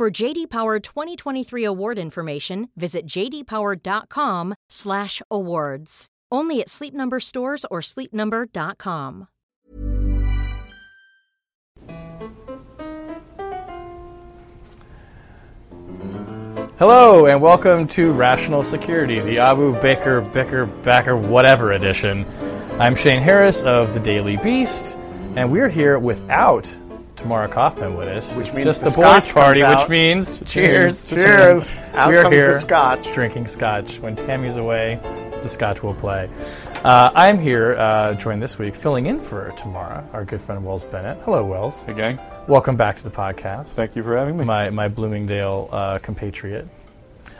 For JD Power 2023 award information, visit jdpower.com/awards. Only at Sleep Number stores or sleepnumber.com. Hello and welcome to Rational Security, the Abu Baker Bicker Backer whatever edition. I'm Shane Harris of the Daily Beast, and we're here without Tamara Cofman with us. Which It's means just the the, boys' party, comes which means cheers. Cheers. Out we're comes the here scotch. drinking scotch. When Tammy's away, the scotch will play. Uh, I'm here, uh, joined this week, filling in for Tamara, our good friend Wells Bennett. Hello, Wells. Hey, gang. Welcome back to the podcast. Thank you for having me. my my Bloomingdale uh, compatriot.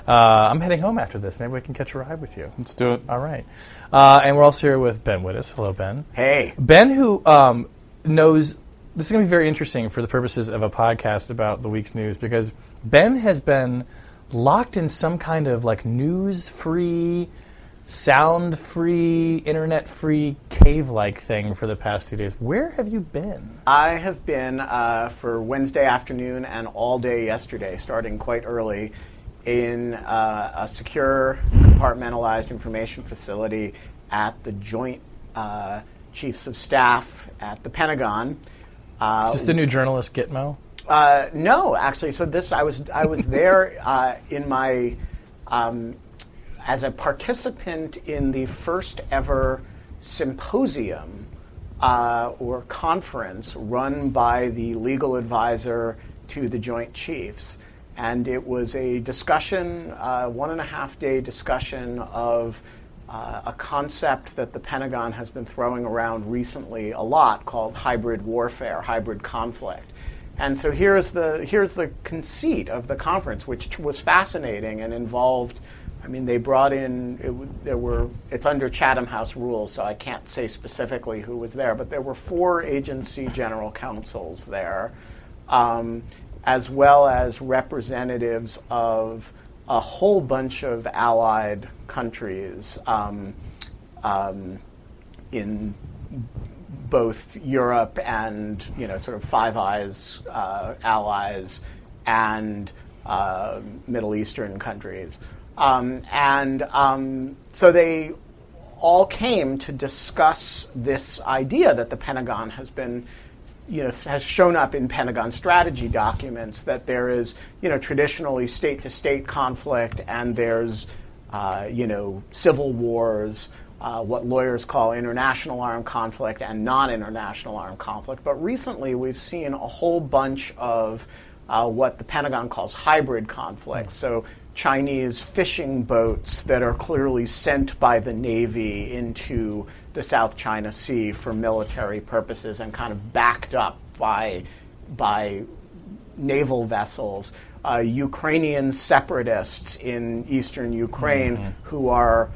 Uh, I'm heading home after this. Maybe we can catch a ride with you. Let's do it. All right. Uh, and we're also here with Ben Wittes. Hello, Ben. Hey. Ben, who um, knows this is going to be very interesting for the purposes of a podcast about the week's news because Ben has been locked in some kind of like news-free, sound-free, internet-free cave-like thing for the past two days. Where have you been? I have been uh, for Wednesday afternoon and all day yesterday, starting quite early, in uh, a secure, compartmentalized information facility at the Joint uh, Chiefs of Staff at the Pentagon. Uh, Is this the new journalist Gitmo? Uh, no, actually. So this, I was I was there uh, in my um, as a participant in the first ever symposium uh, or conference run by the legal advisor to the Joint Chiefs, and it was a discussion, uh, one and a half day discussion of. Uh, a concept that the Pentagon has been throwing around recently a lot called hybrid warfare, hybrid conflict. And so here's the here's the conceit of the conference, which was fascinating and involved. I mean, they brought in it, there were it's under Chatham House rules, so I can't say specifically who was there, but there were four agency general counsels there, um, as well as representatives of a whole bunch of allied countries um, um, in both Europe and you know sort of Five Eyes uh, allies and uh, Middle Eastern countries, um, and um, so they all came to discuss this idea that the Pentagon has been you know, has shown up in Pentagon strategy documents that there is, you know, traditionally state-to-state conflict and there's, uh, you know, civil wars, uh, what lawyers call international armed conflict and non-international armed conflict. But recently, we've seen a whole bunch of uh, what the Pentagon calls hybrid conflicts. So Chinese fishing boats that are clearly sent by the Navy into the South China Sea for military purposes and kind of backed up by, by naval vessels. Uh, Ukrainian separatists in eastern Ukraine who are,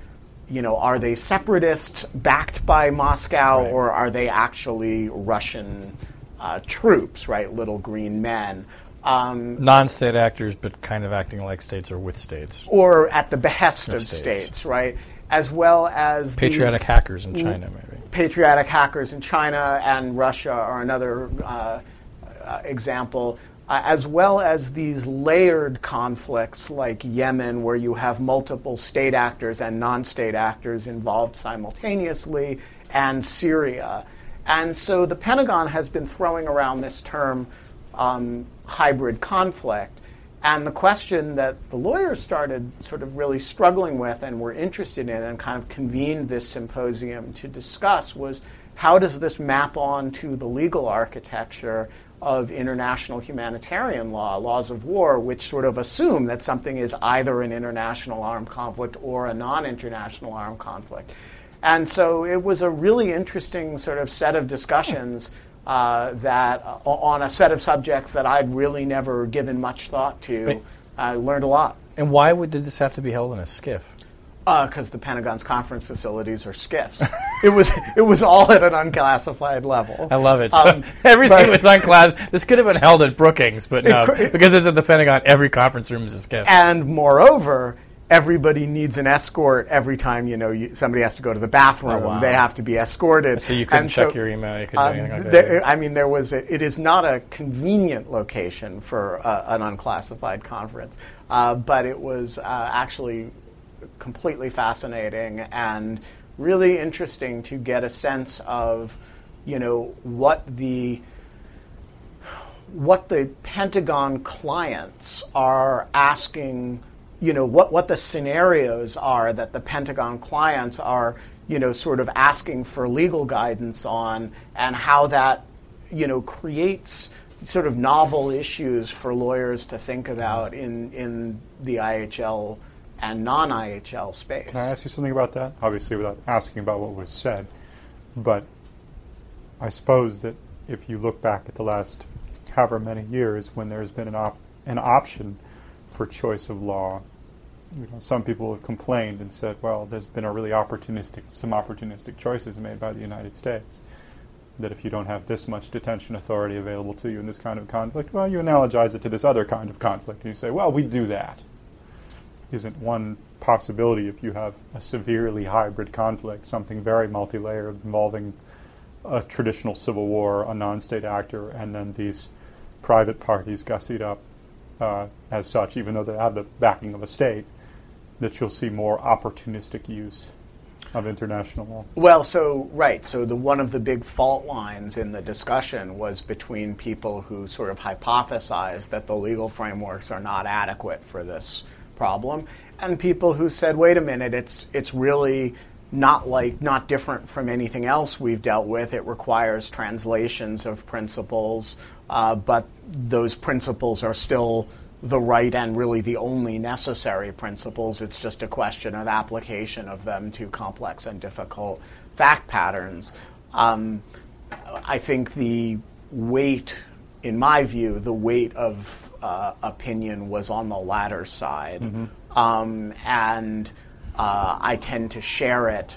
you know, are they separatists backed by Moscow Right. or are they actually Russian uh, troops, right? Little green men. Um, non-state actors, but kind of acting like states or with states. or at the behest Of of states. states. right? As well as Patriotic hackers in China, maybe. patriotic hackers in China and Russia are another uh, uh, example, uh, as well as these layered conflicts like Yemen, where you have multiple state actors and non-state actors involved simultaneously, and Syria. And so the Pentagon has been throwing around this term um, hybrid conflict. And the question that the lawyers started sort of really struggling with and were interested in and kind of convened this symposium to discuss was how does this map on to the legal architecture of international humanitarian law, laws of war, which sort of assume that something is either an international armed conflict or a non international armed conflict. And so it was a really interesting sort of set of discussions uh, that uh, on a set of subjects that I'd really never given much thought to. But I learned a lot. And why would, did this have to be held in a SCIF? Because uh, the Pentagon's conference facilities are SCIFs. it was it was all at an unclassified level. I love it. So um, everything was unclassified. This could have been held at Brookings, but no, it, because it's at the Pentagon. Every conference room is a SCIF. And moreover, everybody needs an escort every time you know you, somebody has to go to the bathroom. Oh, wow. They have to be escorted. So you couldn't and check so, your email. You couldn't um, do anything like there, I mean, there was. A, it is not a convenient location for uh, an unclassified conference, uh, but it was uh, actually completely fascinating and really interesting to get a sense of, you know, what the what the Pentagon clients are asking you know, what, what the scenarios are that the Pentagon clients are, you know, sort of asking for legal guidance on and how that, you know, creates sort of novel issues for lawyers to think about in, in the IHL and non IHL space. Can I ask you something about that? Obviously, without asking about what was said, but I suppose that if you look back at the last however many years when there's been an, op- an option for choice of law you know, some people have complained and said, well, there's been a really opportunistic, some opportunistic choices made by the United States. That if you don't have this much detention authority available to you in this kind of conflict, well, you analogize it to this other kind of conflict. And you say, well, we do that. Isn't one possibility if you have a severely hybrid conflict, something very multi layered involving a traditional civil war, a non state actor, and then these private parties gussied up uh, as such, even though they have the backing of a state, that you'll see more opportunistic use of international law. Well, so right, so the one of the big fault lines in the discussion was between people who sort of hypothesized that the legal frameworks are not adequate for this problem, and people who said, "Wait a minute, it's it's really." Not like not different from anything else we've dealt with. It requires translations of principles, uh, but those principles are still the right and really the only necessary principles. It's just a question of application of them to complex and difficult fact patterns. Um, I think the weight, in my view, the weight of uh, opinion was on the latter side. Mm-hmm. Um, and uh, I tend to share it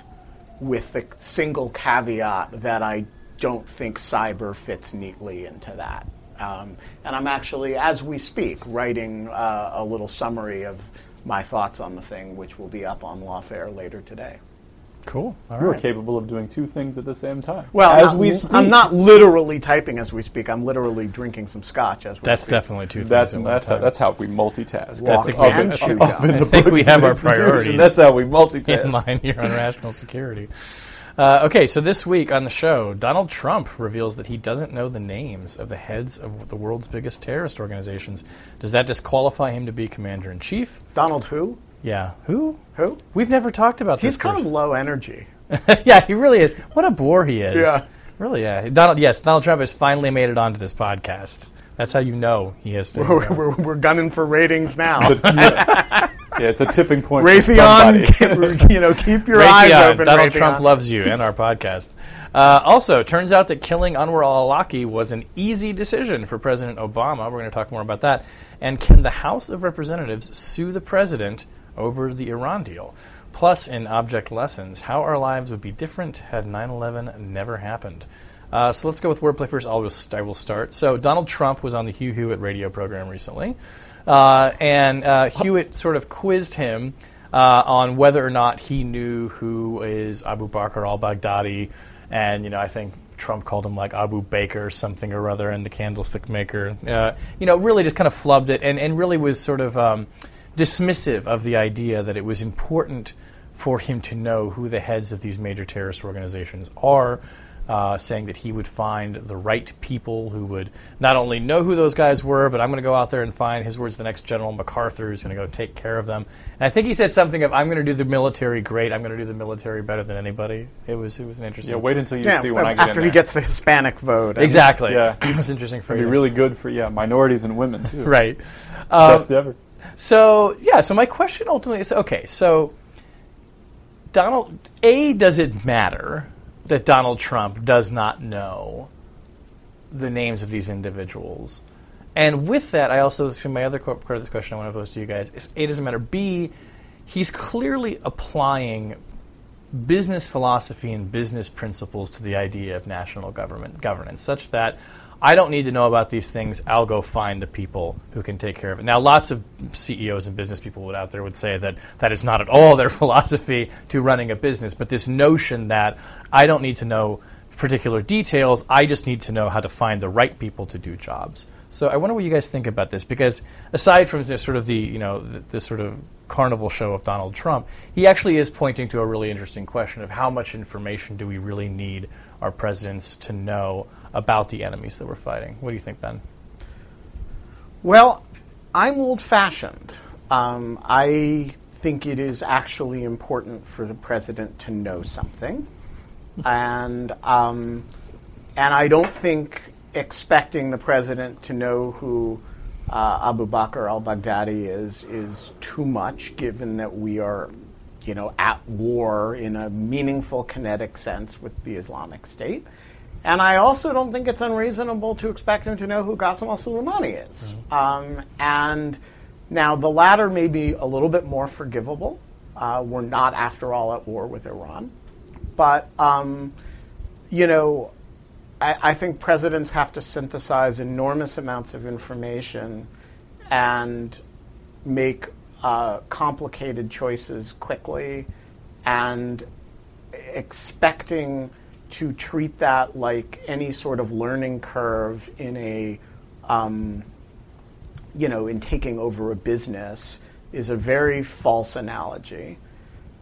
with the single caveat that I don't think cyber fits neatly into that. Um, and I'm actually, as we speak, writing uh, a little summary of my thoughts on the thing, which will be up on Lawfare later today. Cool. All You're right. capable of doing two things at the same time. Well, as we speak. I'm not literally typing as we speak. I'm literally drinking some scotch as we That's speak. definitely two that's, things. That's, how, that's how we multitask. Walk and chew. I think we have our priorities. That's how we multitask. In line here on rational security. Uh, okay, so this week on the show, Donald Trump reveals that he doesn't know the names of the heads of the world's biggest terrorist organizations. Does that disqualify him to be commander in chief? Donald who? Yeah, who? Who? We've never talked about He's this. He's kind of low energy. yeah, he really is. What a bore he is. Yeah. Really, yeah. Donald, yes, Donald Trump has finally made it onto this podcast. That's how you know he has to. We're, we're, we're gunning for ratings now. Yeah, it's a tipping point. Raytheon, you know, keep your Raytheon, eyes open. Donald Raytheon. Trump loves you and our podcast. Uh, also, turns out that killing Anwar al-Awlaki was an easy decision for President Obama. We're going to talk more about that. And can the House of Representatives sue the president over the Iran deal? Plus, in object lessons, how our lives would be different had 9/11 never happened. Uh, so let's go with wordplay first. I'll, I will start. So Donald Trump was on the Hugh Hewitt radio program recently. Uh, and uh, Hewitt sort of quizzed him uh, on whether or not he knew who is Abu Bakr al-Baghdadi, and you know I think Trump called him like Abu Baker something or other, and the candlestick maker. Uh, you know, really just kind of flubbed it, and, and really was sort of um, dismissive of the idea that it was important for him to know who the heads of these major terrorist organizations are uh, saying that he would find the right people who would not only know who those guys were, but I'm going to go out there and find, his words, the next General MacArthur who's going to go take care of them. And I think he said something of, I'm going to do the military great, I'm going to do the military better than anybody. It was it was an interesting. Yeah, wait until you yeah, see when I get After he gets the Hispanic vote. Exactly. Yeah. it was interesting for It'd be really good for, yeah, minorities and women, too. right. Best um, ever. So, yeah, so my question ultimately is okay, so Donald, A, does it matter? That Donald Trump does not know the names of these individuals. And with that, I also so my other part of this question I want to pose to you guys is A doesn't matter. B, he's clearly applying business philosophy and business principles to the idea of national government governance, such that I don't need to know about these things. I'll go find the people who can take care of it. Now, lots of CEOs and business people out there would say that that is not at all their philosophy to running a business. But this notion that I don't need to know particular details, I just need to know how to find the right people to do jobs. So I wonder what you guys think about this, because aside from this sort of the you know this sort of carnival show of Donald Trump, he actually is pointing to a really interesting question of how much information do we really need our presidents to know about the enemies that we're fighting. What do you think, Ben? Well, I'm old fashioned. Um, I think it is actually important for the president to know something. and, um, and I don't think expecting the president to know who uh, Abu Bakr al Baghdadi is, is too much, given that we are you know, at war in a meaningful kinetic sense with the Islamic State. And I also don't think it's unreasonable to expect him to know who Qasem al-Soleimani is. Mm-hmm. Um, and now the latter may be a little bit more forgivable. Uh, we're not, after all, at war with Iran. But, um, you know, I, I, think presidents have to synthesize enormous amounts of information and make uh, complicated choices quickly and expecting to treat that like any sort of learning curve in a, um, you know, in taking over a business is a very false analogy.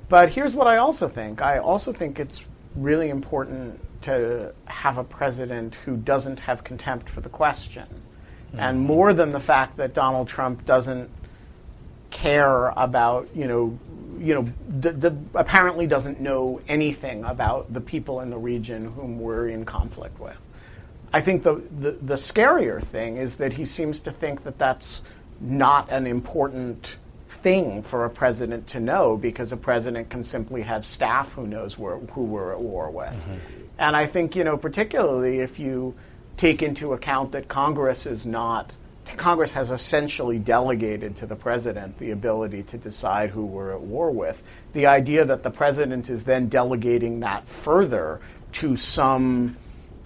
But here's what I also think I also think it's really important to have a president who doesn't have contempt for the question. Mm-hmm. And more than the fact that Donald Trump doesn't care about, you know, you know, d- d- apparently doesn't know anything about the people in the region whom we're in conflict with. I think the, the, the scarier thing is that he seems to think that that's not an important thing for a president to know because a president can simply have staff who knows where, who we're at war with. Mm-hmm. And I think, you know, particularly if you take into account that Congress is not – Congress has essentially delegated to the president the ability to decide who we're at war with. The idea that the president is then delegating that further to some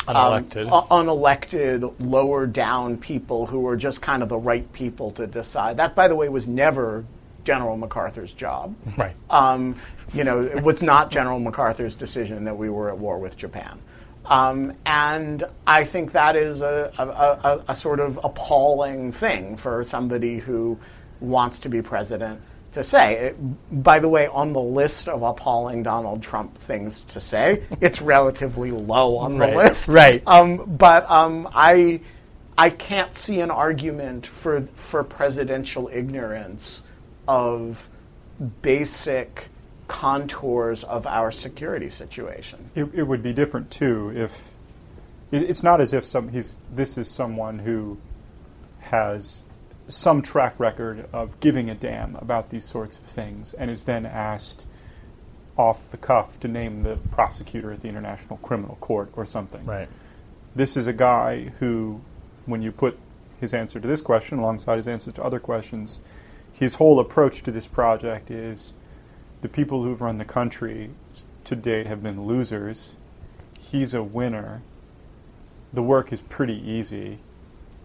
unelected, um, unelected, lower down people who are just kind of the right people to decide. That, by the way, was never General MacArthur's job. Right. Um, you know, it was not General MacArthur's decision that we were at war with Japan. Um, and I think that is a, a, a, a, sort of appalling thing for somebody who wants to be president to say. It, by the way, on the list of appalling Donald Trump things to say, it's relatively low on right. the list. Right. Um, but um, I, I can't see an argument for, for presidential ignorance of basic contours of our security situation. It, it would be different too if it, it's not as if some he's this is someone who has some track record of giving a damn about these sorts of things and is then asked off the cuff to name the prosecutor at the International Criminal Court or something. Right. This is a guy who, when you put his answer to this question alongside his answers to other questions, his whole approach to this project is the people who've run the country to date have been losers. He's a winner. The work is pretty easy.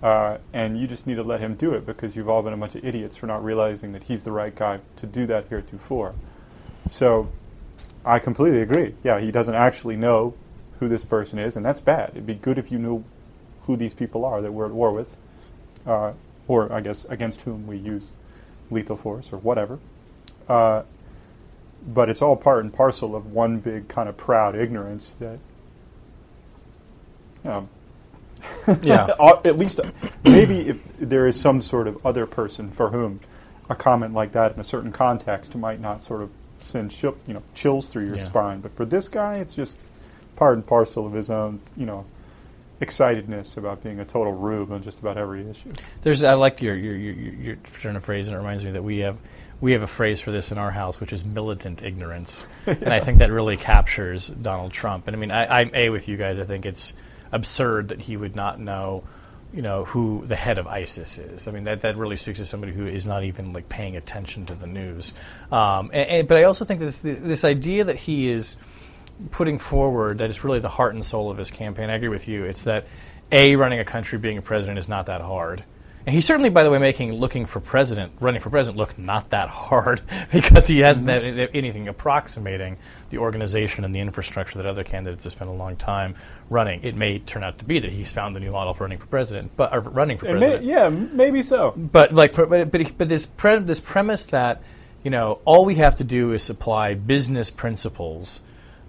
Uh, and you just need to let him do it because you've all been a bunch of idiots for not realizing that he's the right guy to do that heretofore. So I completely agree. Yeah, he doesn't actually know who this person is, and that's bad. It'd be good if you knew who these people are that we're at war with, uh, or I guess against whom we use lethal force or whatever. Uh, but it's all part and parcel of one big kind of proud ignorance that um, yeah at least maybe if there is some sort of other person for whom a comment like that in a certain context might not sort of send chill, you know chills through your yeah. spine but for this guy it's just part and parcel of his own you know excitedness about being a total rube on just about every issue. There's I like your your your, your turn of phrase, and it reminds me that we have we have a phrase for this in our house, which is militant ignorance, and I think that really captures Donald Trump. And I mean, I, I'm a with you guys. I think it's absurd that he would not know you know, who the head of ISIS is. I mean, that, that really speaks to somebody who is not even like paying attention to the news. Um, and, and, but I also think that this, this idea that he is putting forward that is really the heart and soul of his campaign. I agree with you. It's that a running a country, being a president is not that hard. And he's certainly, by the way, making looking for president, running for president, look not that hard because he hasn't mm-hmm. had anything approximating the organization and the infrastructure that other candidates have spent a long time running. It may turn out to be that he's found the new model for running for president, but or running for president. May, yeah, maybe so. But like, but but, but this pre- this premise that you know all we have to do is supply business principles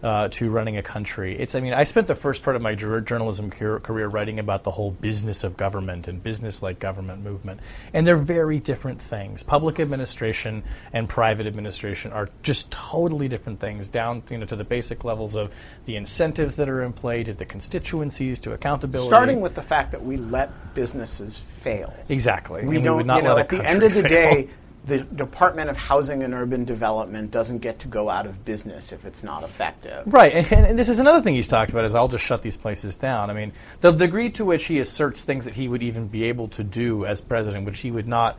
uh, to running a country. It's, I mean, I spent the first part of my journalism career writing about the whole business of government and business-like government movement, and they're very different things. Public administration and private administration are just totally different things, down you know to the basic levels of the incentives that are in play, to the constituencies, to accountability. Starting with the fact that we let businesses fail. Exactly. We and don't. We would not you know, let at the end of the fail. day the Department of Housing and Urban Development doesn't get to go out of business if it's not effective. Right, and, and, this is another thing he's talked about is I'll just shut these places down. I mean, the degree to which he asserts things that he would even be able to do as president, which he would not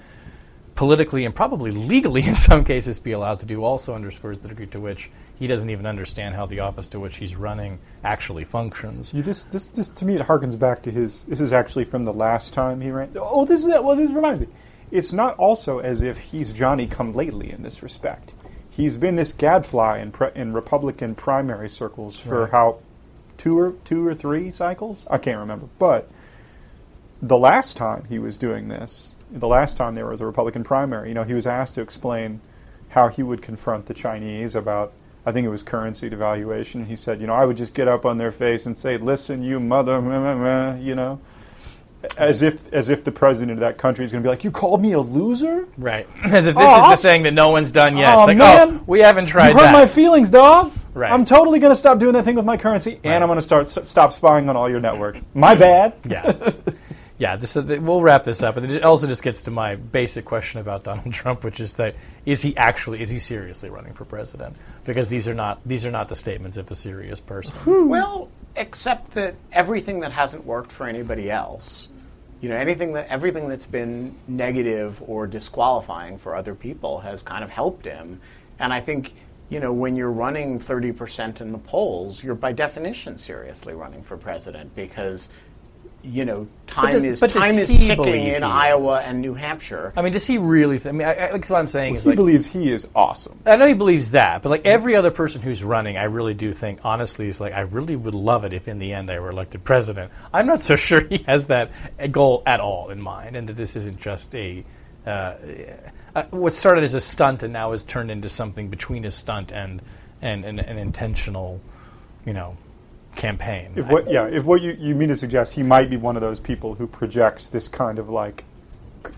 politically and probably legally in some cases be allowed to do, also underscores the degree to which he doesn't even understand how the office to which he's running actually functions. You, this, this, this, to me, it harkens back to his. This is actually from the last time he ran. Oh, this is that. Well, this reminds me it's not also as if he's Johnny come lately in this respect. He's been this gadfly in, pre- in Republican primary circles for right. how two or two or three cycles? I can't remember. But the last time he was doing this, the last time there was a Republican primary, you know, he was asked to explain how he would confront the Chinese about I think it was currency devaluation. He said, you know, I would just get up on their face and say, "Listen, you mother," you know as if as if the president of that country is going to be like, "You called me a loser?" Right. As if this oh, is the thing that no one's done yet. Oh, it's like, man, oh, we haven't tried you hurt that. my feelings, dog. Right. I'm totally going to stop doing that thing with my currency, right. and I'm going to start stop spying on all your networks. My bad. yeah. Yeah, this, uh, we'll wrap this up, but it also just gets to my basic question about Donald Trump, which is that is he actually is he seriously running for president? Because these are not these are not the statements of a serious person. Well, except that everything that hasn't worked for anybody else you know anything that everything that's been negative or disqualifying for other people has kind of helped him. And i think you know when you're running 30% in the polls you're by definition seriously running for president because you know, time does, is time is ticking in Iowa is? and New Hampshire. I mean, does he really? Th- I mean, I, I, what I'm saying well, is he like, believes he is awesome. I know he believes that, but like every other person who's running, I really do think, honestly, is like I really would love it if in the end I were elected president. I'm not so sure he has that goal at all in mind, and that this isn't just a. Uh, uh, what started as a stunt and now has turned into something between a stunt and and an intentional, you know, campaign. If what, yeah, if what you, you mean to suggest, he might be one of those people who projects this kind of like,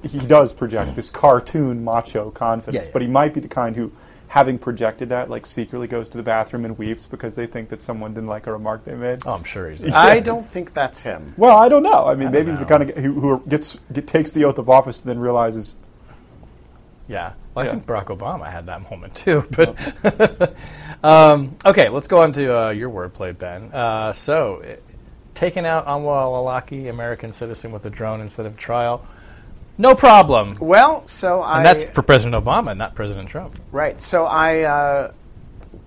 he does project this cartoon macho confidence, yeah, yeah. but he might be the kind who, having projected that, like secretly goes to the bathroom and weeps because they think that someone didn't like a remark they made. Oh, I'm sure he's. Yeah. I don't think that's him. Well, I don't know. I mean, I maybe he's the kind of who, who gets get, takes the oath of office and then realizes. Yeah. Well, I think Barack Obama had that moment too, but. Um, okay, let's go on to uh, your wordplay, Ben. Uh, so, taking out Anwar al-Awlaki, American citizen with a drone instead of trial, no problem. Well, so I. And that's for President Obama, not President Trump. Right. So I uh,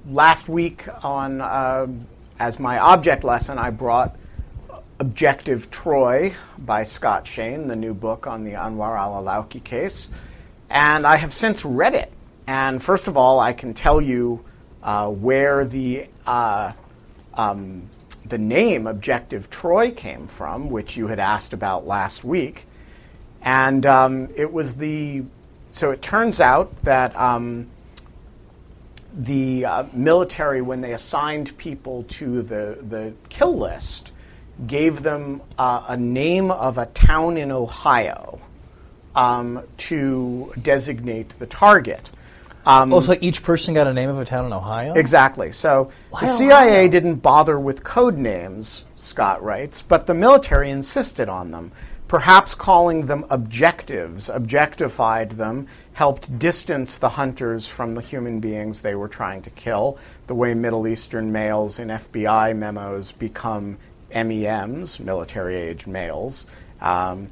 last week on uh, as my object lesson, I brought Objective Troy by Scott Shane, the new book on the Anwar al-Awlaki case, and I have since read it. And first of all, I can tell you uh, where the uh, um, the name Objective Troy came from, which you had asked about last week, and um, it was the so it turns out that um, the uh, military, when they assigned people to the the kill list, gave them uh, a name of a town in Ohio um, to designate the target. Um, oh, so each person got a name of a town in Ohio? Exactly. So Why the CIA didn't bother with code names, Scott writes, but the military insisted on them. Perhaps calling them objectives, objectified them, helped distance the hunters from the human beings they were trying to kill, the way Middle Eastern males in FBI memos become MEMs, military age males, Um,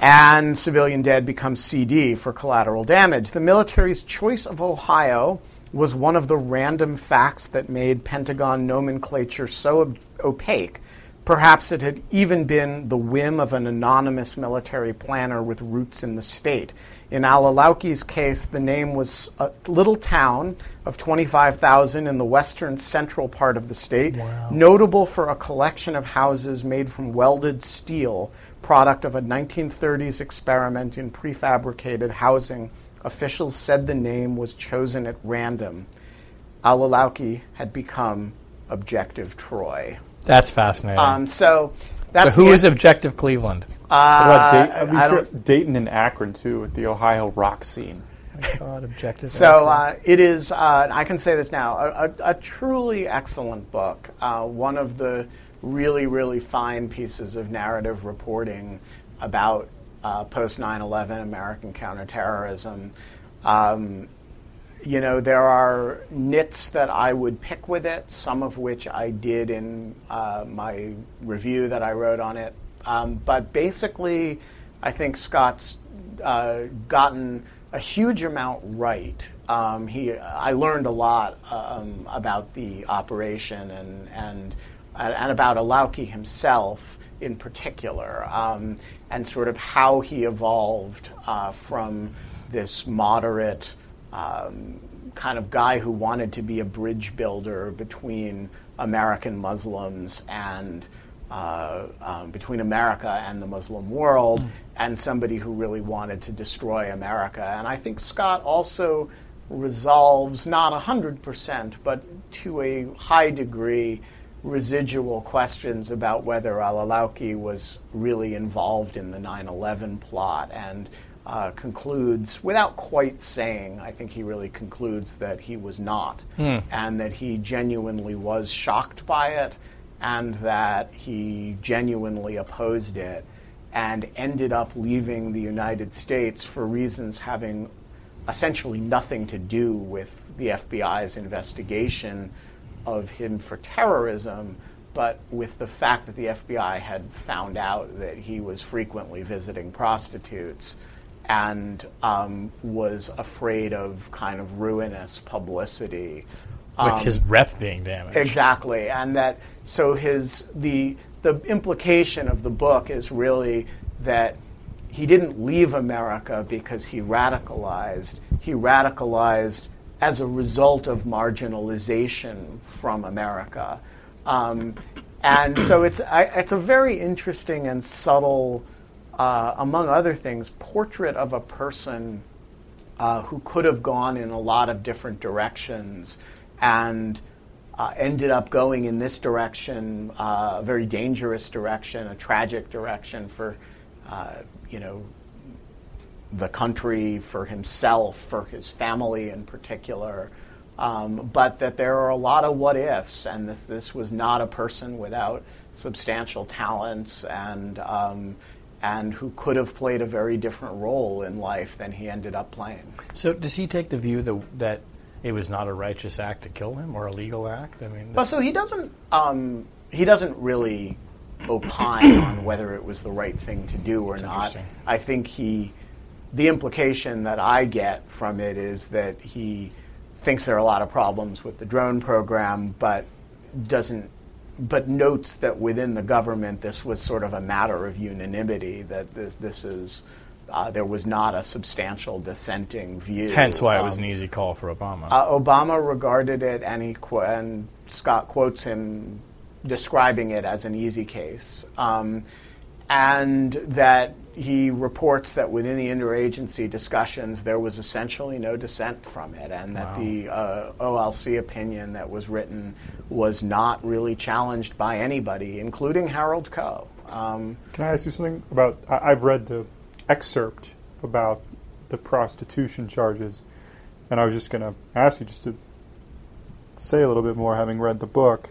and civilian dead becomes CD for collateral damage. The military's choice of Ohio was one of the random facts that made Pentagon nomenclature so opaque. Perhaps it had even been the whim of an anonymous military planner with roots in the state. In al-Awlaki's case, the name was a little town of 25,000 in the western central part of the state, wow. notable for a collection of houses made from welded steel, product of a 1930s experiment in prefabricated housing Officials said the name was chosen at random. al-Awlaki had become Objective Troy. That's fascinating. Um, so, so who is Objective Cleveland? Uh, Dayton, Dayton and Akron too, with the Ohio rock scene. God, objective. So uh, it is. Uh, I can say this now. A, a, a truly excellent book. Uh, one of the really, really fine pieces of narrative reporting about uh, post 9 11 American counterterrorism. Um, you know, there are nits that I would pick with it, some of which I did in uh, my review that I wrote on it. Um, but basically, I think Scott's uh, gotten a huge amount right. Um, he, I learned a lot um, about the operation and, and, and about Awlaki himself in particular, um, and sort of how he evolved uh, from this moderate um, kind of guy who wanted to be a bridge builder between American Muslims and uh, um, between America and the Muslim world, mm. and somebody who really wanted to destroy America. And I think Scott also resolves not 100%, but to a high degree residual questions about whether al Awlaki was really involved in the 9 11 plot and uh, concludes, without quite saying, I think he really concludes that he was not, hmm. and that he genuinely was shocked by it, and that he genuinely opposed it, and ended up leaving the United States for reasons having essentially nothing to do with the FBI's investigation of him for terrorism, but with the fact that the FBI had found out that he was frequently visiting prostitutes and um, was afraid of kind of ruinous publicity. Like um, his rep being damaged. Exactly. And that, so his, the, the implication of the book is really that he didn't leave America because he radicalized. He radicalized as a result of marginalization from America. Um, and so it's, I, it's a very interesting and subtle, uh, among other things, portrait of a person uh, who could have gone in a lot of different directions and uh, ended up going in this direction, uh, a very dangerous direction, a tragic direction for, uh, you know, the country, for himself, for his family in particular. Um, but that there are a lot of what ifs, and this, this was not a person without substantial talents and um, and who could have played a very different role in life than he ended up playing. So, does he take the view that that it was not a righteous act to kill him or a legal act? I mean, well, so he doesn't um, he doesn't really opine on whether it was the right thing to do or not. I think he the implication that I get from it is that he thinks there are a lot of problems with the drone program, but doesn't but notes that within the government this was sort of a matter of unanimity that this this is uh, there was not a substantial dissenting view. Hence, why um, it was an um, easy call for Obama. Uh, Obama regarded it, and he qu- and Scott quotes him describing it as an easy case, um, and that he reports that within the interagency discussions, there was essentially no dissent from it, and that wow. the uh, OLC opinion that was written was not really challenged by anybody, including Harold Koh. Um, Can I ask you something about? I, I've read the excerpt about the prostitution charges, and I was just going to ask you just to say a little bit more, having read the book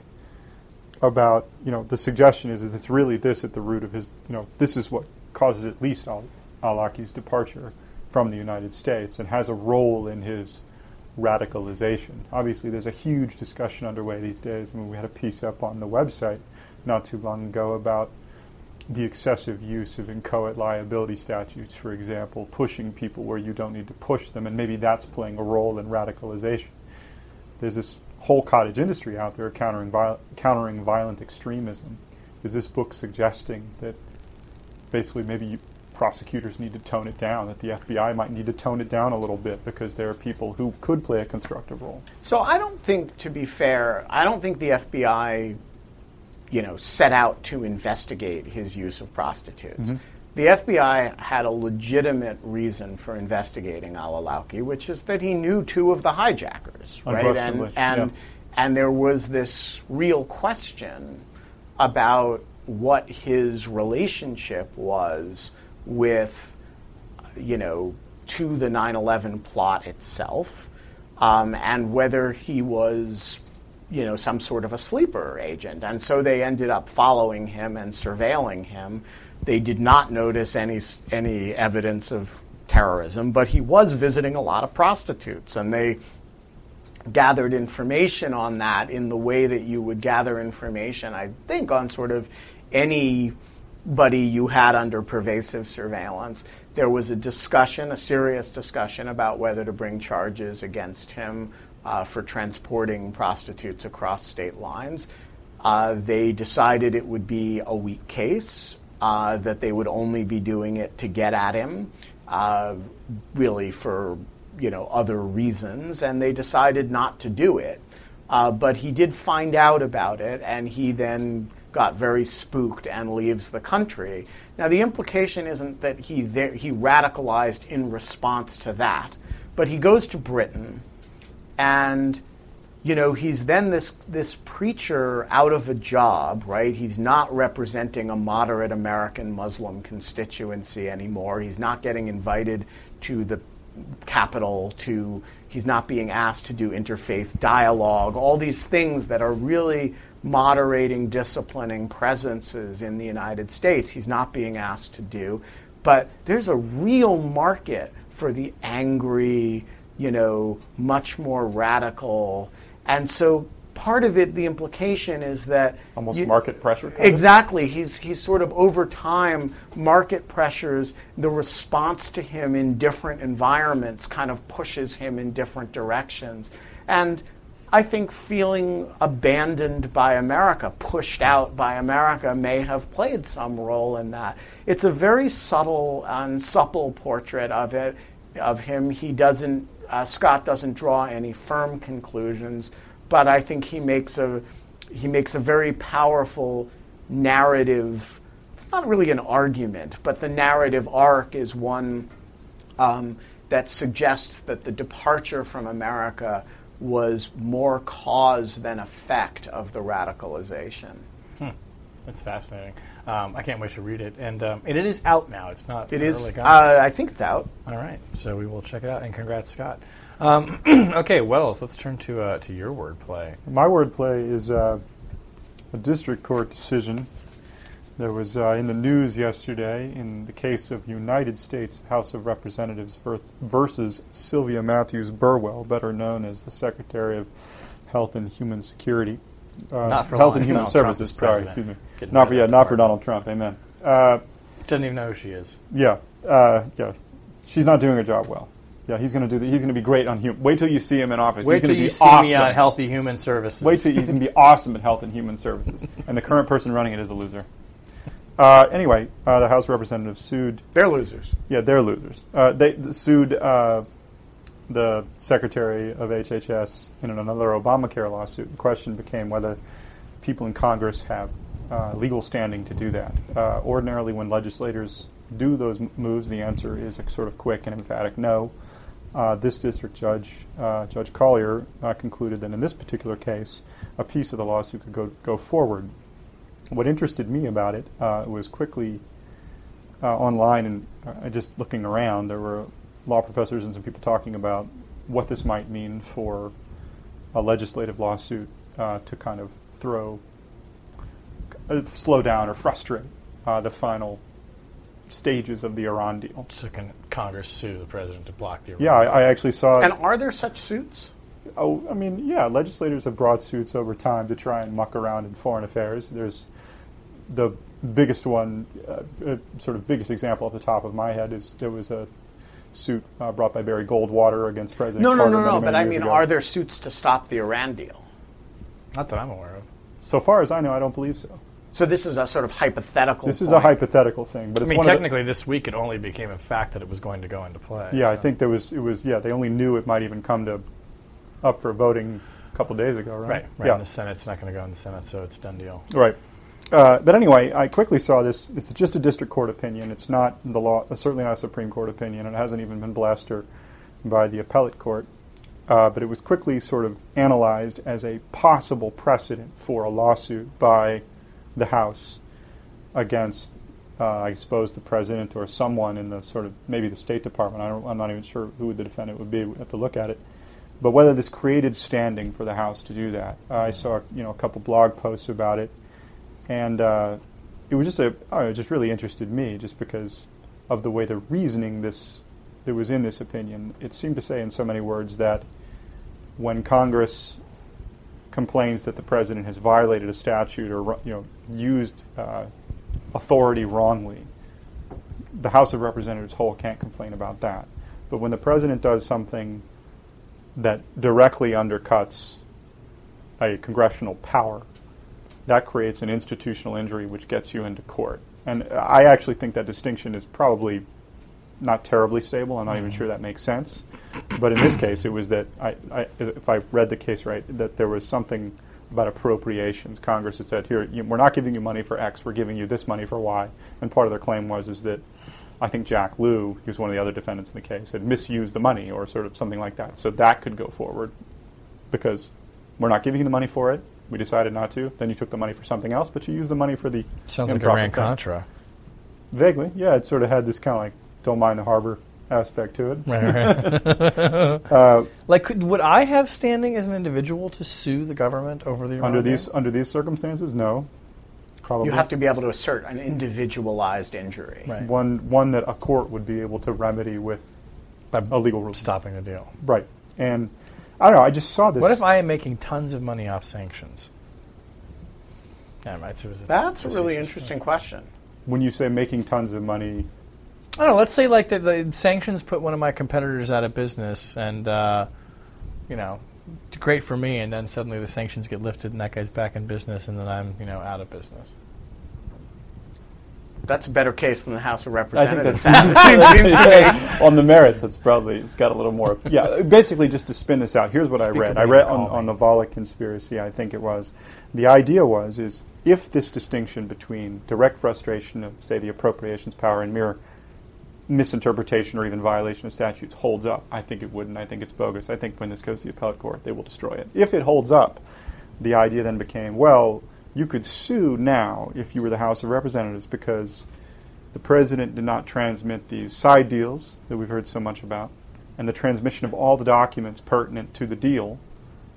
about you know the suggestion is is it's really this at the root of his you know this is what causes at least Al- Awlaki's departure from the United States and has a role in his radicalization. Obviously, there's a huge discussion underway these days. I mean, we had a piece up on the website not too long ago about the excessive use of inchoate liability statutes, for example, pushing people where you don't need to push them, and maybe that's playing a role in radicalization. There's this whole cottage industry out there countering, viol- countering violent extremism. Is this book suggesting that basically maybe you, prosecutors need to tone it down, that the FBI might need to tone it down a little bit because there are people who could play a constructive role? So I don't think, to be fair, I don't think the FBI, you know, set out to investigate his use of prostitutes. Mm-hmm. The FBI had a legitimate reason for investigating Al-Awlaki, which is that he knew two of the hijackers, right? And and yeah. and there was this real question about what his relationship was with you know, to the 9 11 plot itself, um, and whether he was, you know, some sort of a sleeper agent. And so they ended up following him and surveilling him. They did not notice any, any evidence of terrorism, but he was visiting a lot of prostitutes, and they gathered information on that in the way that you would gather information, I think, on sort of anybody you had under pervasive surveillance. There was a discussion, a serious discussion, about whether to bring charges against him uh, for transporting prostitutes across state lines. Uh, they decided it would be a weak case, uh, that they would only be doing it to get at him, uh, really for you know other reasons, and they decided not to do it. Uh, but he did find out about it, and he then got very spooked and leaves the country. Now, the implication isn't that he there, he radicalized in response to that, but he goes to Britain, and you know he's then this this preacher out of a job, right? He's not representing a moderate American Muslim constituency anymore. He's not getting invited to the capital to he's not being asked to do interfaith dialogue all these things that are really moderating disciplining presences in the united states he's not being asked to do but there's a real market for the angry you know much more radical and so part of it the implication is that Almost you- market pressure. kind of? Exactly. He's he's sort of over time market pressures, the response to him in different environments kind of pushes him in different directions. And I think feeling abandoned by America, pushed out by America, may have played some role in that. It's a very subtle and supple portrait of it, of him. He doesn't, uh, Scott doesn't draw any firm conclusions, but I think he makes a he makes a very powerful narrative. It's not really an argument, but the narrative arc is one um, that suggests that the departure from America was more cause than effect of the radicalization. That's fascinating. Um, I can't wait to read it, and um, and it is out now. It's not. It is. early Uh. I think it's out. All right, so we will check it out, and congrats, Scott. Um, okay, Wells, let's turn to uh, to your wordplay. My wordplay is uh, a district court decision that was uh, in the news yesterday in the case of United States House of Representatives versus Sylvia Matthews Burwell, better known as the Secretary of Health and Human Security. Uh, Not for Health long, and Human Donald Services. Sorry, excuse me. Not for yeah, not for. Donald Trump. Amen. Uh, Doesn't even know who she is. yeah, uh, yeah. She's not doing her job well. Yeah, he's going to do. The, he's going to be great on human. Wait till you see him in office. Wait he's till you be see awesome. me on Healthy Human Services. Wait till he's going to be awesome at Health and Human Services, and the current person running it is a loser. Uh, anyway, uh, the House of Representatives sued. They're losers. Yeah, they're losers. Uh, they th- sued uh, the Secretary of HHS in another Obamacare lawsuit. The question became whether people in Congress have uh, legal standing to do that. Uh, ordinarily, when legislators do those moves, the answer is a sort of quick and emphatic no. Uh, this district judge, uh, Judge Collyer, uh, concluded that in this particular case, a piece of the lawsuit could go, go forward. What interested me about it uh, was quickly uh, online and uh, just looking around, there were law professors and some people talking about what this might mean for a legislative lawsuit uh, to kind of throw, uh, slow down or frustrate uh, the final stages of the Iran deal. So can Congress sue the president to block the? Iran Yeah, I, I actually saw. And are there such suits? Oh, I mean, yeah, legislators have brought suits over time to try and muck around in foreign affairs. There's the biggest one, uh, uh, sort of biggest example off the top of my head is there was a suit uh, brought by Barry Goldwater against President No, no, Carter no, many, no. many But I mean, ago. are there suits to stop the Iran deal? Not that I'm aware of. So far as I know, I don't believe so. So this is a sort of hypothetical. This is point. a hypothetical thing, but I mean, one of the- technically, this week it only became a fact that it was going to go into play. Yeah, I think there was. It was. Yeah, they only knew it might even come to up for voting a couple days ago, right? Right, right. Yeah. In the Senate, it's not going to go in the Senate, so it's done deal. Right. Uh, but anyway, I quickly saw this. It's just a district court opinion. It's not the law. Certainly not a Supreme Court opinion. It hasn't even been blessed or by the appellate court. Uh, but it was quickly sort of analyzed as a possible precedent for a lawsuit by the House against, uh, I suppose, the president or someone in the sort of maybe the State Department. I I'm not even sure who the defendant would be. We have to look at it. But whether this created standing for the House to do that, uh, I saw you know a couple blog posts about it, and uh, it was just a oh, it just really interested me just because of the way the reasoning this that was in this opinion. It seemed to say in so many words that when Congress complains that the president has violated a statute or you know used uh, authority wrongly, the House of Representatives whole can't complain about that. But when the president does something that directly undercuts a congressional power, that creates an institutional injury which gets you into court. And I actually think that distinction is probably not terribly stable. I'm not even mm-hmm. sure that makes sense. But in this case, it was that, I, I, if I read the case right, that there was something about appropriations. Congress had said, here, you, we're not giving you money for X, we're giving you this money for Y. And part of their claim was is that I think Jack Lew, he was one of the other defendants in the case, had misused the money or sort of something like that. So that could go forward because we're not giving you the money for it. We decided not to. Then you took the money for something else, but you used the money for the Sounds like improper Iran thing. Contra. Vaguely, yeah. It sort of had this kind of like don't mind the harbor aspect to it. Right, right. Uh, like, could, would I have standing as an individual to sue the government over the Iran under deal? these under these circumstances, no. Probably You have to be able to assert an individualized injury. Right. one one that a court would be able to remedy with By a legal rule. stopping the deal. Right. And I don't know. I just saw this. What if I am making tons of money off sanctions? Yeah, right. So it was That's a really facetious. interesting question. when you say making tons of money, I don't know. Let's say like the, the sanctions put one of my competitors out of business, and uh, you know, great for me. And then suddenly the sanctions get lifted, and that guy's back in business, and then I'm you know out of business. That's a better case than the House of Representatives. I think Representatives. that's seems to me. on the merits. It's probably it's got a little more. Yeah, basically, just to spin this out. Here's what I read. I read on, on the Volokh conspiracy. I think it was. The idea was is if this distinction between direct frustration of say the appropriations power and mere misinterpretation or even violation of statutes holds up. I think it wouldn't. I think it's bogus. I think when this goes to the appellate court, they will destroy it. If it holds up, the idea then became, well, you could sue now if you were the House of Representatives because the president did not transmit these side deals that we've heard so much about, and the transmission of all the documents pertinent to the deal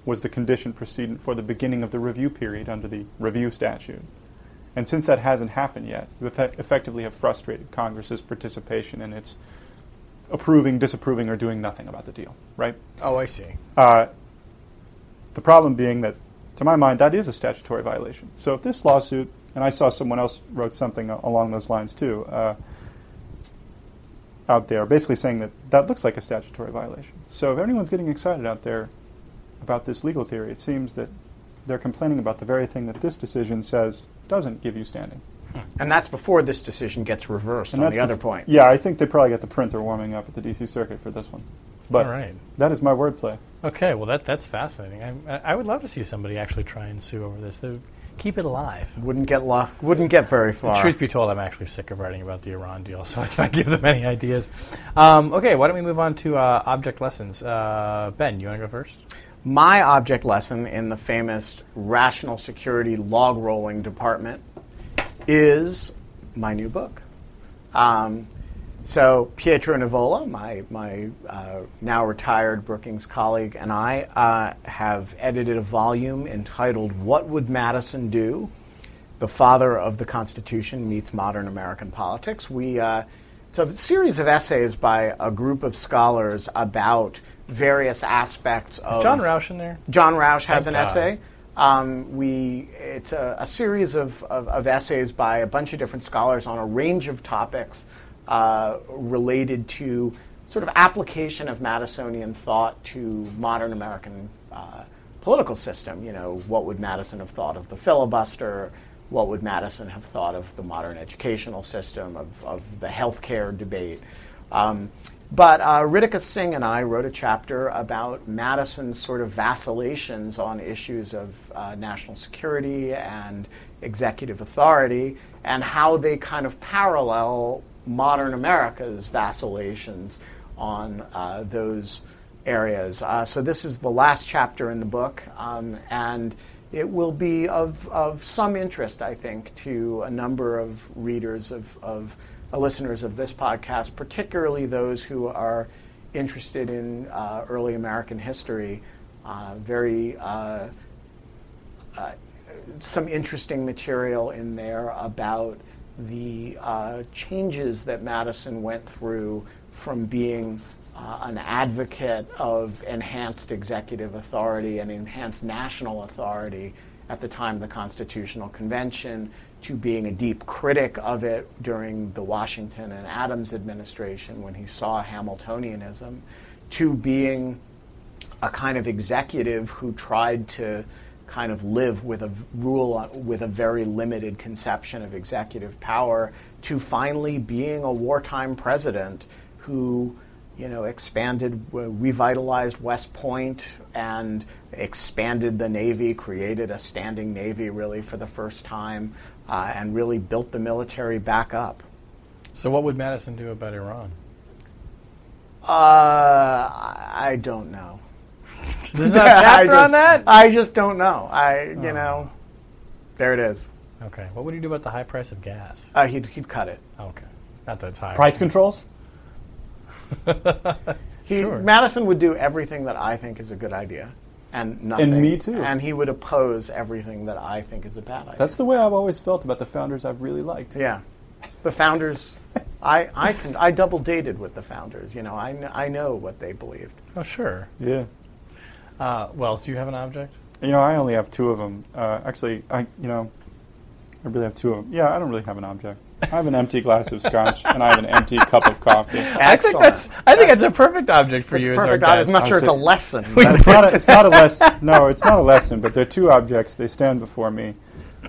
was the condition precedent for the beginning of the review period under the review statute. And since that hasn't happened yet, you effectively have frustrated Congress's participation in its approving, disapproving, or doing nothing about the deal, right? Oh, I see. Uh, the problem being that, to my mind, that is a statutory violation. So if this lawsuit, and I saw someone else wrote something along those lines too, uh, out there, basically saying that that looks like a statutory violation. So if anyone's getting excited out there about this legal theory, it seems that they're complaining about the very thing that this decision says doesn't give you standing. And that's before this decision gets reversed And on that's the other bef- point. Yeah, I think they probably got the printer warming up at the D.C. Circuit for this one. But All right. that is my wordplay. Okay, well that that's fascinating. I, I would love to see somebody actually try and sue over this. They would keep it alive. Wouldn't get lo- wouldn't get very far. Truth be told, I'm actually sick of writing about the Iran deal, so let's not give them any ideas. Um, okay, why don't we move on to uh, object lessons? Uh, ben, you want to go first? My object lesson in the famous rational security log rolling department is my new book. Um, so Pietro Nivola, my my uh, now retired Brookings colleague, and I uh, have edited a volume entitled "What Would Madison Do?" The father of the Constitution meets modern American politics. We uh, it's a series of essays by a group of scholars about various aspects of John Rauch in there? John Rauch has Thank an God. essay. Um, we, it's a, a series of, of, of, essays by a bunch of different scholars on a range of topics uh, related to sort of application of Madisonian thought to modern American uh, political system. You know, what would Madison have thought of the filibuster? What would Madison have thought of the modern educational system, of, of the healthcare debate? Um, but uh, Ritika Singh and I wrote a chapter about Madison's sort of vacillations on issues of uh, national security and executive authority and how they kind of parallel modern America's vacillations on uh, those areas. Uh, so this is the last chapter in the book, um, and it will be of, of some interest, I think, to a number of readers of, of uh, listeners of this podcast, particularly those who are interested in uh, early American history. Uh, very uh, some interesting material in there about the uh, changes that Madison went through from being an advocate of enhanced executive authority and enhanced national authority at the time of the Constitutional Convention to being a deep critic of it during the Washington and Adams administration when he saw Hamiltonianism, to being a kind of executive who tried to kind of live with a rule with a very limited conception of executive power to finally being a wartime president who you know expanded revitalized West Point and expanded the navy created a standing navy really for the first time uh, and really built the military back up. So, what would Madison do about Iran? Uh, I don't know. There's not a chapter just, on that. I just don't know. I, you oh. know, there it is. Okay. What would he do about the high price of gas? Uh, he'd he'd cut it. Okay. Not that it's high. Price controls. he, sure. Madison would do everything that I think is a good idea and nothing. And me too. And he would oppose everything that I think is a bad idea. That's the way I've always felt about the founders I've really liked. Yeah. The founders, I, I, can, I double dated with the founders. You know, I, I know what they believed. Oh, sure. Yeah. Uh, well, do you have an object? You know, I only have two of them. Uh, actually, I, you know, I really have two of them. Yeah, I don't really have an object. I have an empty glass of scotch and I have an empty cup of coffee. Excellent. I think that's I think that's a perfect object for it's you perfect. as our guest. I'm not sure it's a lesson. it's, not a, it's not a lesson. No, it's not a lesson. But they're two objects. They stand before me.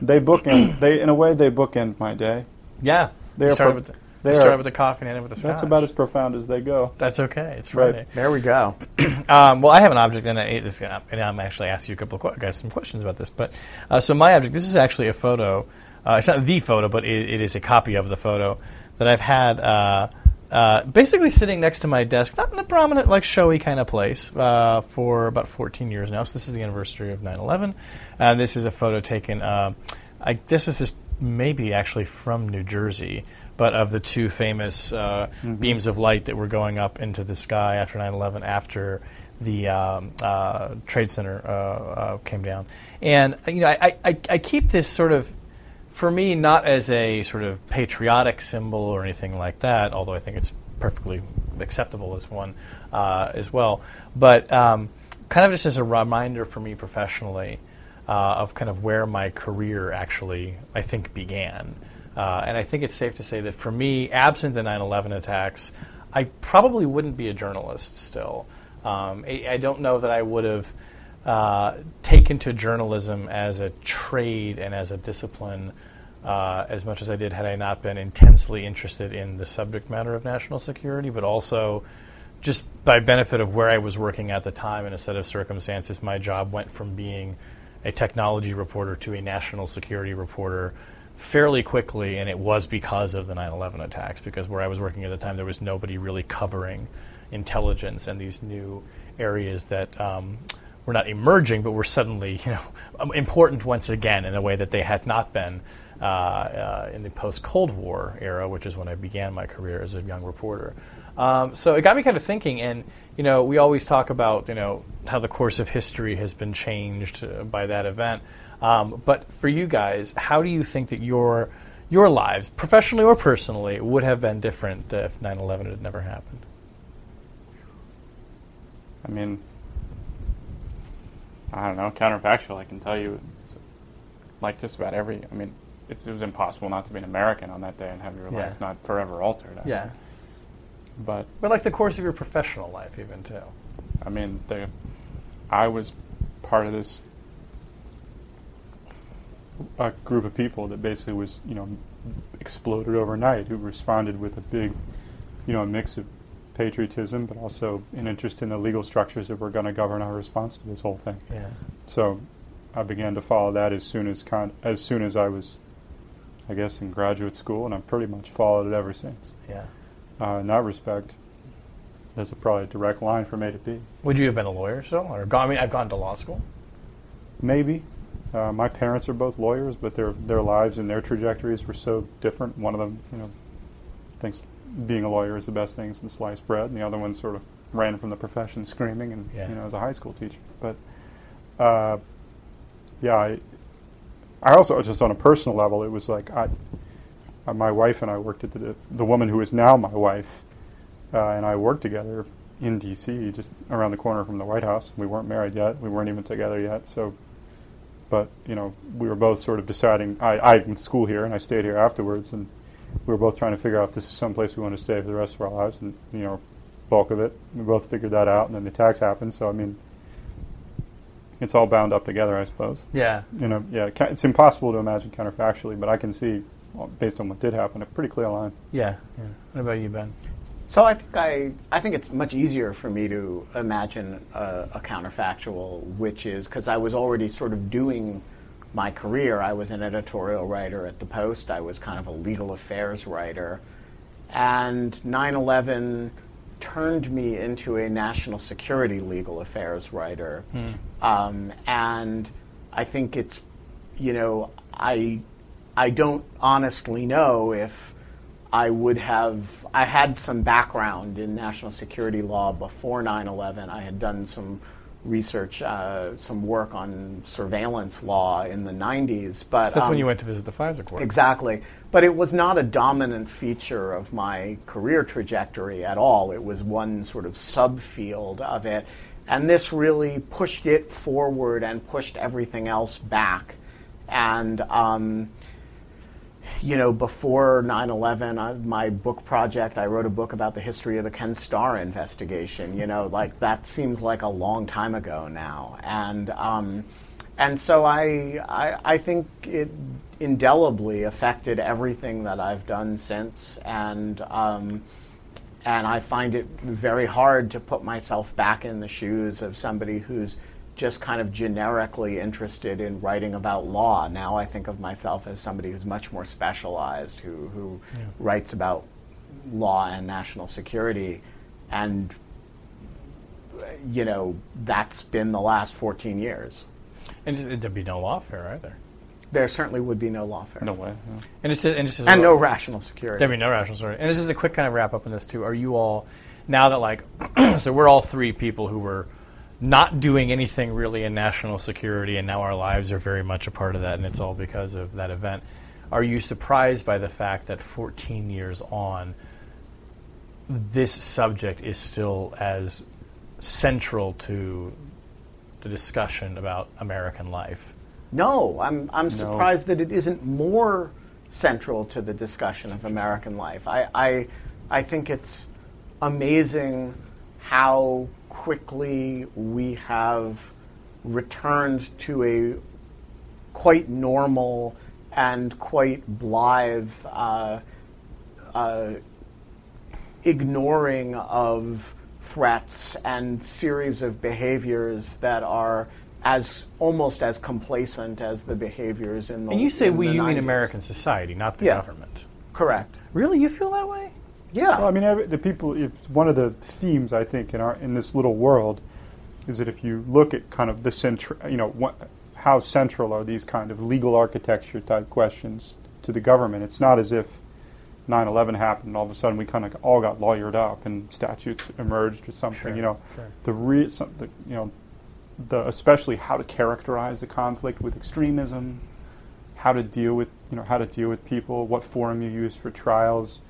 They bookend. They in a way they bookend my day. Yeah. They started, with the, they started with the coffee and ended with the scotch. That's about as profound as they go. That's okay. It's Friday. Right. There we go. um, well, I have an object, and, I, this, and I'm actually asking you a couple of guys some questions about this. But uh, so my object. This is actually a photo uh, it's not the photo, but it, it is a copy of the photo that I've had uh, uh, basically sitting next to my desk, not in a prominent, like showy kind of place, uh, for about 14 years now. So this is the anniversary of 9/11, and this is a photo taken. Uh, I this is maybe actually from New Jersey, but of the two famous uh, mm-hmm. beams of light that were going up into the sky after 9/11, after the um, uh, Trade Center uh, uh, came down. And you know, I, I, I, keep this sort of for me, not as a sort of patriotic symbol or anything like that, although I think it's perfectly acceptable as one uh, as well, but um, kind of just as a reminder for me professionally uh, of kind of where my career actually, I think, began. Uh, and I think it's safe to say that for me, absent the 9 11 attacks, I probably wouldn't be a journalist still. Um, I, I, don't know that I would have uh, taken to journalism as a trade and as a discipline uh, as much as I did had I not been intensely interested in the subject matter of national security, but also just by benefit of where I was working at the time in a set of circumstances, my job went from being a technology reporter to a national security reporter fairly quickly, and it was because of the 9 11 attacks, because where I was working at the time, there was nobody really covering intelligence and these new areas that um, were not emerging, but were suddenly you know, important once again in a way that they had not been uh, uh, in the post Cold War era, which is when I began my career as a young reporter. Um, so it got me kind of thinking, and you know, we always talk about you know how the course of history has been changed uh, by that event. Um, but for you guys, how do you think that your your lives, professionally or personally, would have been different if 9/11 had never happened? I mean, I don't know, counterfactual. I can tell you, like just about every. I mean, it's, it was impossible not to be an American on that day and have your Yeah. life not forever altered. I Yeah. mean. But But like the course of your professional life, even too. I mean, the, I was part of this a group of people that basically was, you know, exploded overnight. Who responded with a big, you know, a mix of patriotism, but also an interest in the legal structures that were going to govern our response to this whole thing. Yeah. So, I began to follow that as soon as con- as soon as I was, I guess, in graduate school, and I've pretty much followed it ever since. Yeah. Uh, in that respect, there's a probably a direct line from A to B. Would you have been a lawyer still, or gone? I mean, I've gone to law school. Maybe. Uh, my parents are both lawyers, but their their lives and their trajectories were so different. One of them, you know, thinks being a lawyer is the best thing since sliced bread, and the other one sort of ran from the profession screaming, and Yeah. you know, as a high school teacher. But uh, yeah, I, I also just on a personal level, it was like I, uh, my wife and I worked at the the woman who is now my wife, uh, and I worked together in D.C. just around the corner from the White House. We weren't married yet. We weren't even together yet. So, but you know, we were both sort of deciding. I I went to school here, and I stayed here afterwards, and we were both trying to figure out if this is someplace we want to stay for the rest of our lives, and you know, bulk of it. We both figured that out, and then the attacks happened. So I mean, it's all bound up together, I suppose. Yeah. You know, yeah, it's impossible to imagine counterfactually, but I can see, based on what did happen, a pretty clear line. Yeah. yeah. What about you, Ben? So I think I, I think it's much easier for me to imagine a, a counterfactual, which is because I was already sort of doing my career. I was an editorial writer at the Post. I was kind of a legal affairs writer, and 9/11 turned me into a national security legal affairs writer. Um, and I think it's, you know, I I don't honestly know if I would have. I had some background in national security law before 9 11. I had done some research, uh, some work on surveillance law in the 90s. But So that's when um, you went to visit the FISA court. Exactly. But it was not a dominant feature of my career trajectory at all. It was one sort of subfield of it. And this really pushed it forward and pushed everything else back. And, um, you know, before 9 11, uh, my book project, I wrote a book about the history of the Ken Starr investigation. You know, like that seems like a long time ago now. And, um, and so I, I, I think it indelibly affected everything that I've done since. And, um, and I find it very hard to put myself back in the shoes of somebody who's just kind of generically interested in writing about law. Now I think of myself as somebody who's much more specialized, who, who writes about law and national security. And, you know, that's been the last 14 years. And just, there'd be no lawfare either. There certainly would be no lawfare. No way. yeah. And just, and just And no rational security. There'd be no rational security. And this is a quick kind of wrap up on this too. Are you all now that like so we're all three people who were not doing anything really in national security, and now our lives are very much a part of that, and it's all because of that event. Are you surprised by the fact that 14 years on, this subject is still as central to the discussion about American life? No, I'm, I'm surprised that it isn't more central to the discussion of American life. I, I, I think it's amazing how quickly we have returned to a quite normal and quite blithe uh, uh, ignoring of threats and series of behaviors that are as almost as complacent as the behaviors in the And you say we, you mean American society, not the Yeah. government. Correct. Really, you feel that way? Yeah. Well, I mean, every, the people. If, one of the themes I think in our in this little world is that if you look at kind of the central, you know, what, how central are these kind of legal architecture type questions to the government? It's not as if 9/11 happened and all of a sudden we kind of all got lawyered up and statutes emerged or something. Sure, you know, sure. the re, some, the, you know, the especially how to characterize the conflict with extremism, how to deal with you know how to deal with people, what forum you use for trials,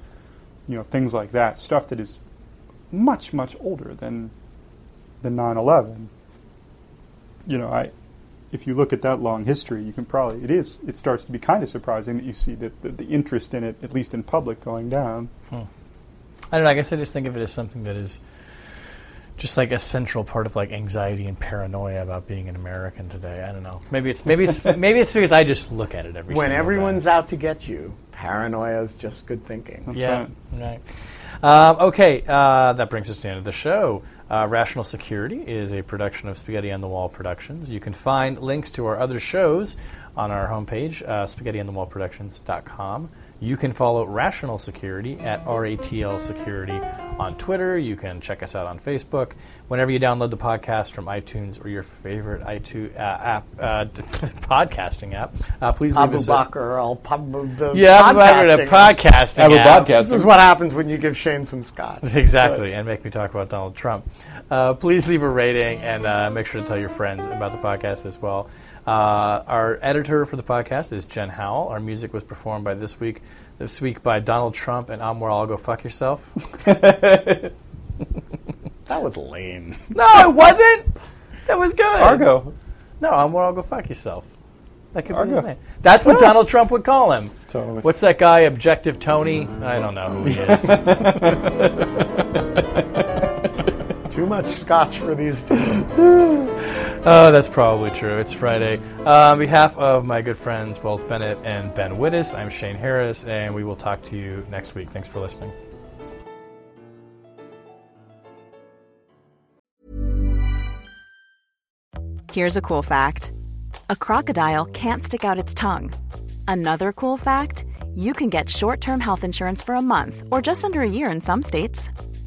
you know things like that. Stuff that is much much older than than 9/11 you know, I if you look at that long history, you can probably it is it starts to be kind of surprising that you see that the, the interest in it, at least in public, going down. Hmm. I don't know. I guess I just think of it as something that is just like a central part of like anxiety and paranoia about being an American today. I don't know. Maybe it's maybe it's maybe it's because I just look at it every when single everyone's day. out to get you, paranoia is just good thinking. That's yeah, right. right. Um, okay, uh, that brings us to the end of the show. Uh, Rational Security is a production of Spaghetti on the Wall Productions. You can find links to our other shows on our homepage, uh, spaghettionthewallproductions.com. You can follow Rational Security at RATL Security on Twitter. You can check us out on Facebook. Whenever you download the podcast from iTunes or your favorite iTunes uh, app, uh, podcasting app, uh, please leave Abu us a- Bakr al pub- the podcast. Yeah, Abu Bakr, the podcasting. podcasting Abu app. This is what happens when you give Shane some scotch. Exactly, and make me talk about Donald Trump. Uh, please leave a rating and uh, make sure to tell your friends about the podcast as well. Uh, our editor for the podcast is Jen Howell. Our music was performed by this week, this week by Donald Trump and I'm where I'll go fuck yourself. That was lame. no, it wasn't. That was good. Argo, No, I'm where I'll go fuck yourself. That could be his Argo. name. That's what Donald Trump would call him. totally. What's that guy, Objective Tony? I don't know who he is. Too much scotch for these two. Oh, that's probably true. It's Friday. Uh, on behalf of my good friends Wells Bennett and Ben Wittes, I'm Shane Harris, and we will talk to you next week. Thanks for listening. Here's a cool fact a crocodile can't stick out its tongue. Another cool fact you can get short term health insurance for a month or just under a year in some states.